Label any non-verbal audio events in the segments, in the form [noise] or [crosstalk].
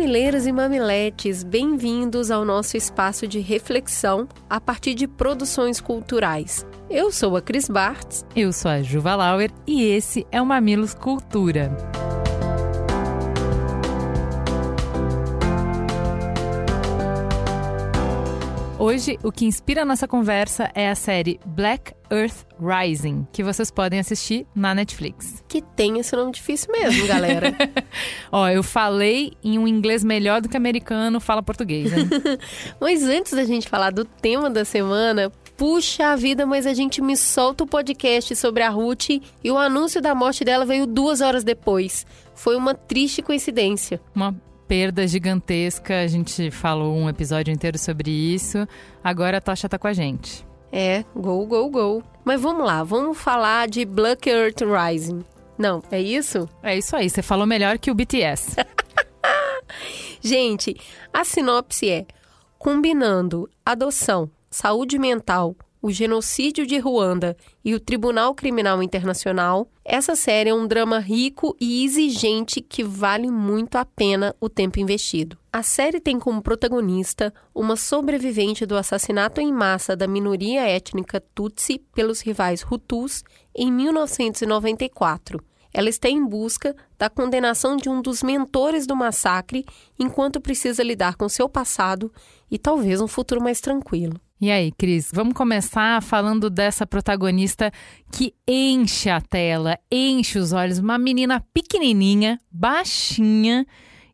Mamileiros e mamiletes, bem-vindos ao nosso espaço de reflexão a partir de produções culturais. Eu sou a Cris Bartz. Eu sou a Juva Lauer e esse é o Mamilos Cultura. Hoje, o que inspira a nossa conversa é a série Black Earth Rising, que vocês podem assistir na Netflix. Que tem esse nome difícil mesmo, galera. [laughs] Ó, eu falei em um inglês melhor do que americano fala português, hein? [laughs] mas antes da gente falar do tema da semana, puxa a vida, mas a gente me solta o podcast sobre a Ruth e o anúncio da morte dela veio duas horas depois. Foi uma triste coincidência. Uma perda gigantesca. A gente falou um episódio inteiro sobre isso. Agora a Tocha tá com a gente. É, go, go, go. Mas vamos lá, vamos falar de Black Earth Rising. Não, é isso? É isso aí, você falou melhor que o BTS. [laughs] gente, a sinopse é: combinando adoção, saúde mental, o genocídio de Ruanda e o Tribunal Criminal Internacional, essa série é um drama rico e exigente que vale muito a pena o tempo investido. A série tem como protagonista uma sobrevivente do assassinato em massa da minoria étnica Tutsi pelos rivais Hutus em 1994. Ela está em busca da condenação de um dos mentores do massacre enquanto precisa lidar com seu passado e talvez um futuro mais tranquilo. E aí, Cris, vamos começar falando dessa protagonista que enche a tela, enche os olhos, uma menina pequenininha, baixinha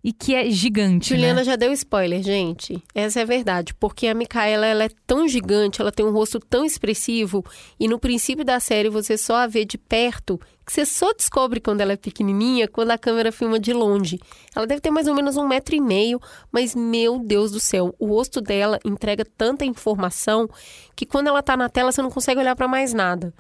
e que é gigante. Juliana né? já deu spoiler, gente. Essa é a verdade, porque a Micaela ela é tão gigante, ela tem um rosto tão expressivo e no princípio da série você só a vê de perto que você só descobre quando ela é pequenininha quando a câmera filma de longe. Ela deve ter mais ou menos um metro e meio, mas meu Deus do céu, o rosto dela entrega tanta informação que quando ela tá na tela você não consegue olhar para mais nada.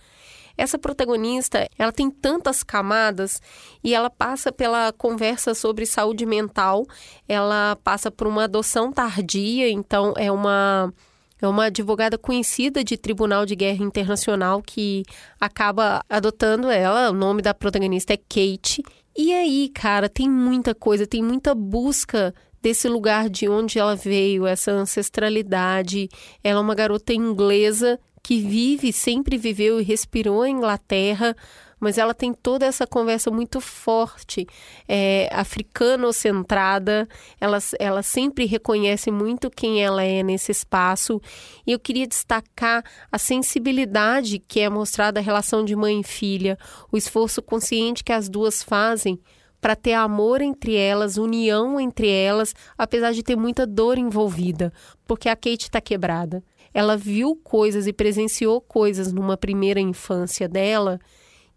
Essa protagonista, ela tem tantas camadas e ela passa pela conversa sobre saúde mental, ela passa por uma adoção tardia, então é uma é uma advogada conhecida de Tribunal de Guerra Internacional que acaba adotando ela. O nome da protagonista é Kate. E aí, cara, tem muita coisa, tem muita busca desse lugar de onde ela veio, essa ancestralidade. Ela é uma garota inglesa que vive, sempre viveu e respirou a Inglaterra, mas ela tem toda essa conversa muito forte, é, africano-centrada, ela, ela sempre reconhece muito quem ela é nesse espaço. E eu queria destacar a sensibilidade que é mostrada a relação de mãe e filha, o esforço consciente que as duas fazem para ter amor entre elas, união entre elas, apesar de ter muita dor envolvida, porque a Kate está quebrada. Ela viu coisas e presenciou coisas numa primeira infância dela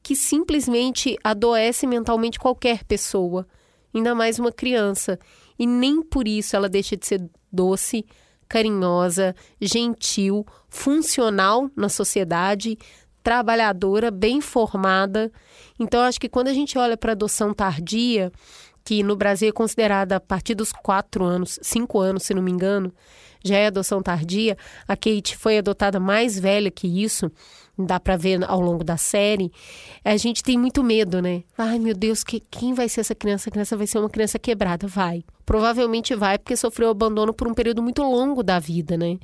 que simplesmente adoece mentalmente qualquer pessoa, ainda mais uma criança. E nem por isso ela deixa de ser doce, carinhosa, gentil, funcional na sociedade, trabalhadora, bem formada. Então, acho que quando a gente olha para adoção tardia, que no Brasil é considerada a partir dos quatro anos, cinco anos, se não me engano, já é adoção tardia. A Kate foi adotada mais velha que isso, dá para ver ao longo da série. A gente tem muito medo, né? Ai, meu Deus, que, quem vai ser essa criança? A criança vai ser uma criança quebrada? Vai. Provavelmente vai, porque sofreu abandono por um período muito longo da vida, né?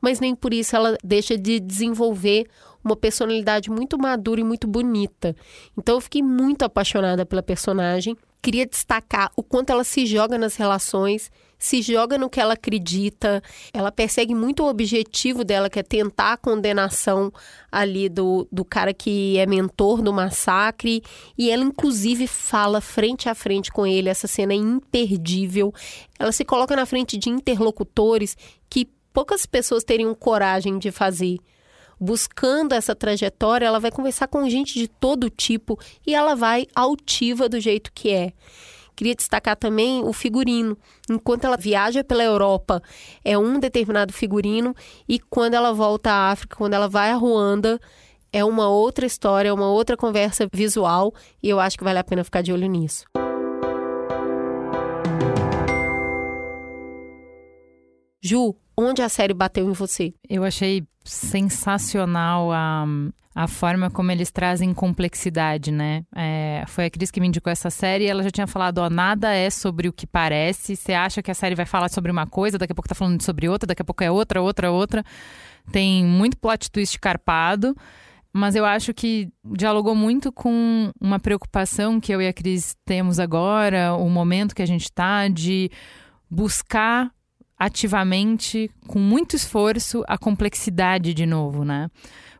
Mas nem por isso ela deixa de desenvolver uma personalidade muito madura e muito bonita. Então eu fiquei muito apaixonada pela personagem. Queria destacar o quanto ela se joga nas relações se joga no que ela acredita, ela persegue muito o objetivo dela, que é tentar a condenação ali do, do cara que é mentor do massacre, e ela inclusive fala frente a frente com ele, essa cena é imperdível. Ela se coloca na frente de interlocutores que poucas pessoas teriam coragem de fazer buscando essa trajetória, ela vai conversar com gente de todo tipo e ela vai altiva do jeito que é Queria destacar também o figurino. Enquanto ela viaja pela Europa, é um determinado figurino, e quando ela volta à África, quando ela vai a Ruanda, é uma outra história, uma outra conversa visual, e eu acho que vale a pena ficar de olho nisso. Ju, onde a série bateu em você? Eu achei sensacional a, a forma como eles trazem complexidade, né? É, foi a Cris que me indicou essa série e ela já tinha falado, ó, nada é sobre o que parece. Você acha que a série vai falar sobre uma coisa, daqui a pouco tá falando sobre outra, daqui a pouco é outra, outra, outra. Tem muito plot twist carpado mas eu acho que dialogou muito com uma preocupação que eu e a Cris temos agora, o momento que a gente está de buscar ativamente, com muito esforço, a complexidade de novo, né?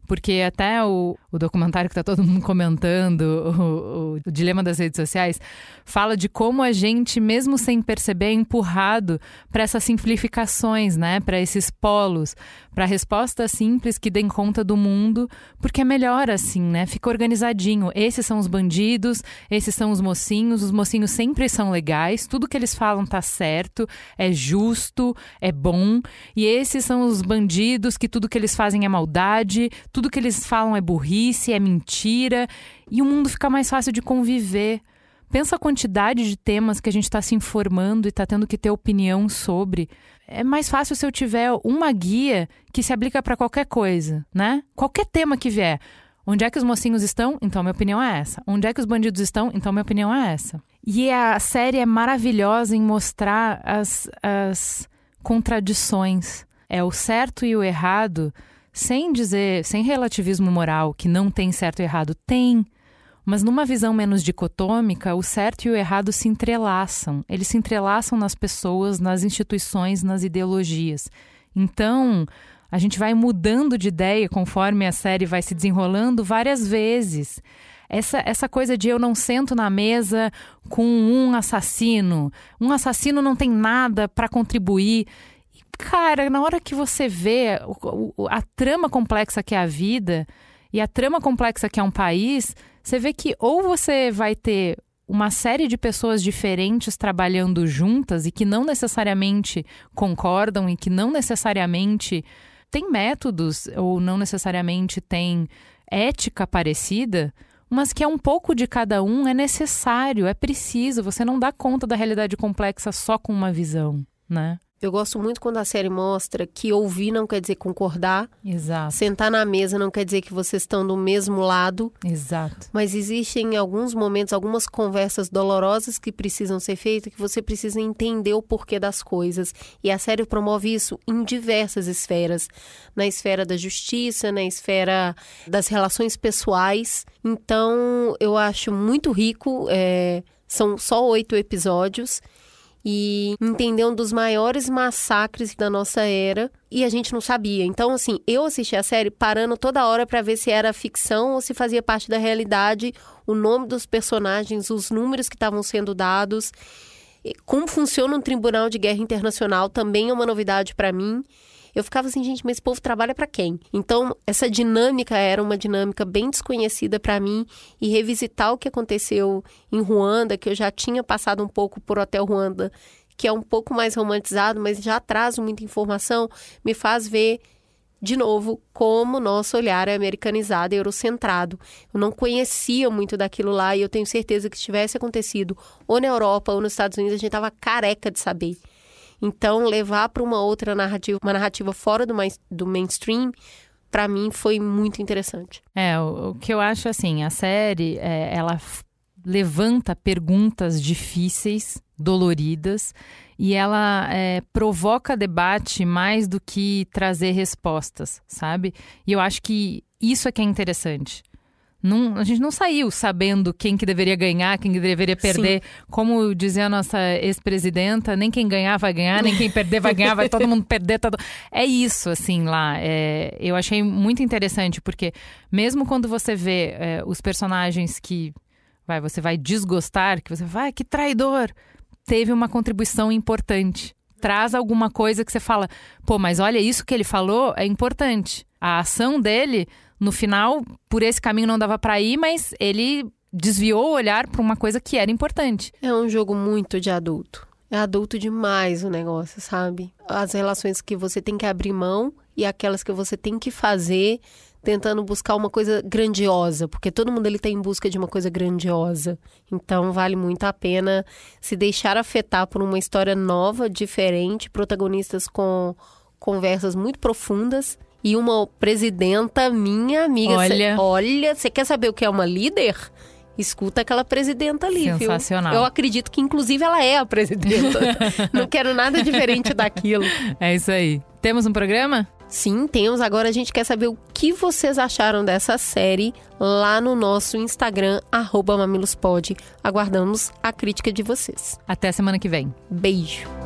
Porque até o, o documentário que está todo mundo comentando, o, o, Dilema das Redes Sociais, fala de como a gente, mesmo sem perceber, é empurrado para essas simplificações, né? Para esses polos, para respostas simples que deem conta do mundo, porque é melhor assim, né? Fica organizadinho. Esses são os bandidos, esses são os mocinhos, os mocinhos sempre são legais, tudo que eles falam tá certo, é justo, é bom, e esses são os bandidos que tudo que eles fazem é maldade, tudo que eles falam é burrice, é mentira, e o mundo fica mais fácil de conviver. Pensa a quantidade de temas que a gente está se informando e está tendo que ter opinião sobre. É mais fácil se eu tiver uma guia que se aplica para qualquer coisa, né? Qualquer tema que vier. Onde é que os mocinhos estão? Então minha opinião é essa. Onde é que os bandidos estão? Então minha opinião é essa. E a série é maravilhosa em mostrar as, as contradições. É o certo e o errado sem dizer, sem relativismo moral, que não tem certo e errado, tem. Mas numa visão menos dicotômica, o certo e o errado se entrelaçam. Eles se entrelaçam nas pessoas, nas instituições, nas ideologias. Então, a gente vai mudando de ideia conforme a série vai se desenrolando várias vezes. Essa, essa coisa de eu não sento na mesa com um assassino. Um assassino não tem nada para contribuir cara, na hora que você vê a trama complexa que é a vida e a trama complexa que é um país, você vê que ou você vai ter uma série de pessoas diferentes trabalhando juntas e que não necessariamente concordam e que não necessariamente têm métodos ou não necessariamente têm ética parecida, mas que é um pouco de cada um, é necessário, é preciso. Você não dá conta da realidade complexa só com uma visão, né? Eu gosto muito quando a série mostra que ouvir não quer dizer concordar. Exato. Sentar na mesa não quer dizer que vocês estão do mesmo lado. Exato. Mas existem alguns momentos, algumas conversas dolorosas que precisam ser feitas, que você precisa entender o porquê das coisas. E a série promove isso em diversas esferas. Na esfera da justiça, na esfera das relações pessoais. Então, eu acho muito rico. É... São só oito episódios e entender um dos maiores massacres da nossa era e a gente não sabia. Então, assim, eu assisti a série parando toda hora para ver se era ficção ou se fazia parte da realidade, o nome dos personagens, os números que estavam sendo dados. Como funciona um tribunal de guerra internacional também é uma novidade para mim. Eu ficava assim, gente, mas esse povo trabalha para quem? Então, essa dinâmica era uma dinâmica bem desconhecida para mim e revisitar o que aconteceu em Ruanda, que eu já tinha passado um pouco por Hotel Ruanda, que é um pouco mais romantizado, mas já traz muita informação, me faz ver de novo, como nosso olhar é americanizado e eurocentrado. Eu não conhecia muito daquilo lá e eu tenho certeza que se tivesse acontecido ou na Europa ou nos Estados Unidos, a gente estava careca de saber. Então, levar para uma outra narrativa, uma narrativa fora do, main, do mainstream, para mim foi muito interessante. É, o, o, que eu acho assim, a série, é, ela levanta perguntas difíceis, doloridas, e ela é, provoca debate mais do que trazer respostas, sabe? E eu acho que isso é que é interessante. Não, a gente não saiu sabendo quem que deveria ganhar, quem que deveria perder. Sim. Como dizia a nossa ex-presidenta, nem quem ganhar vai ganhar, nem quem perder vai ganhar, vai todo mundo perder. Todo... É isso, assim, lá. É, eu achei muito interessante, porque mesmo quando você vê é, os personagens que vai, você vai desgostar, que você vai, que traidor, teve uma contribuição importante. Traz alguma coisa que você fala, pô, mas olha, isso que ele falou é importante. A ação dele no final, por esse caminho não dava para ir, mas ele desviou o olhar para uma coisa que era importante. É um jogo muito de adulto. É adulto demais o negócio, sabe? As relações que você tem que abrir mão e aquelas que você tem que fazer tentando buscar uma coisa grandiosa, porque todo mundo ele está em busca de uma coisa grandiosa. Então vale muito a pena se deixar afetar por uma história nova, diferente, protagonistas com conversas muito profundas e uma presidenta minha amiga. Olha. Cê, olha, você quer saber o que é uma líder? Escuta aquela presidenta ali, Sensacional. viu? Eu acredito que, inclusive, ela é a presidenta. [laughs] Não quero nada diferente daquilo. É isso aí. Temos um programa? Sim, temos. Agora a gente quer saber o que vocês acharam dessa série lá no nosso Instagram, mamilospod. Aguardamos a crítica de vocês. Até semana que vem. Beijo.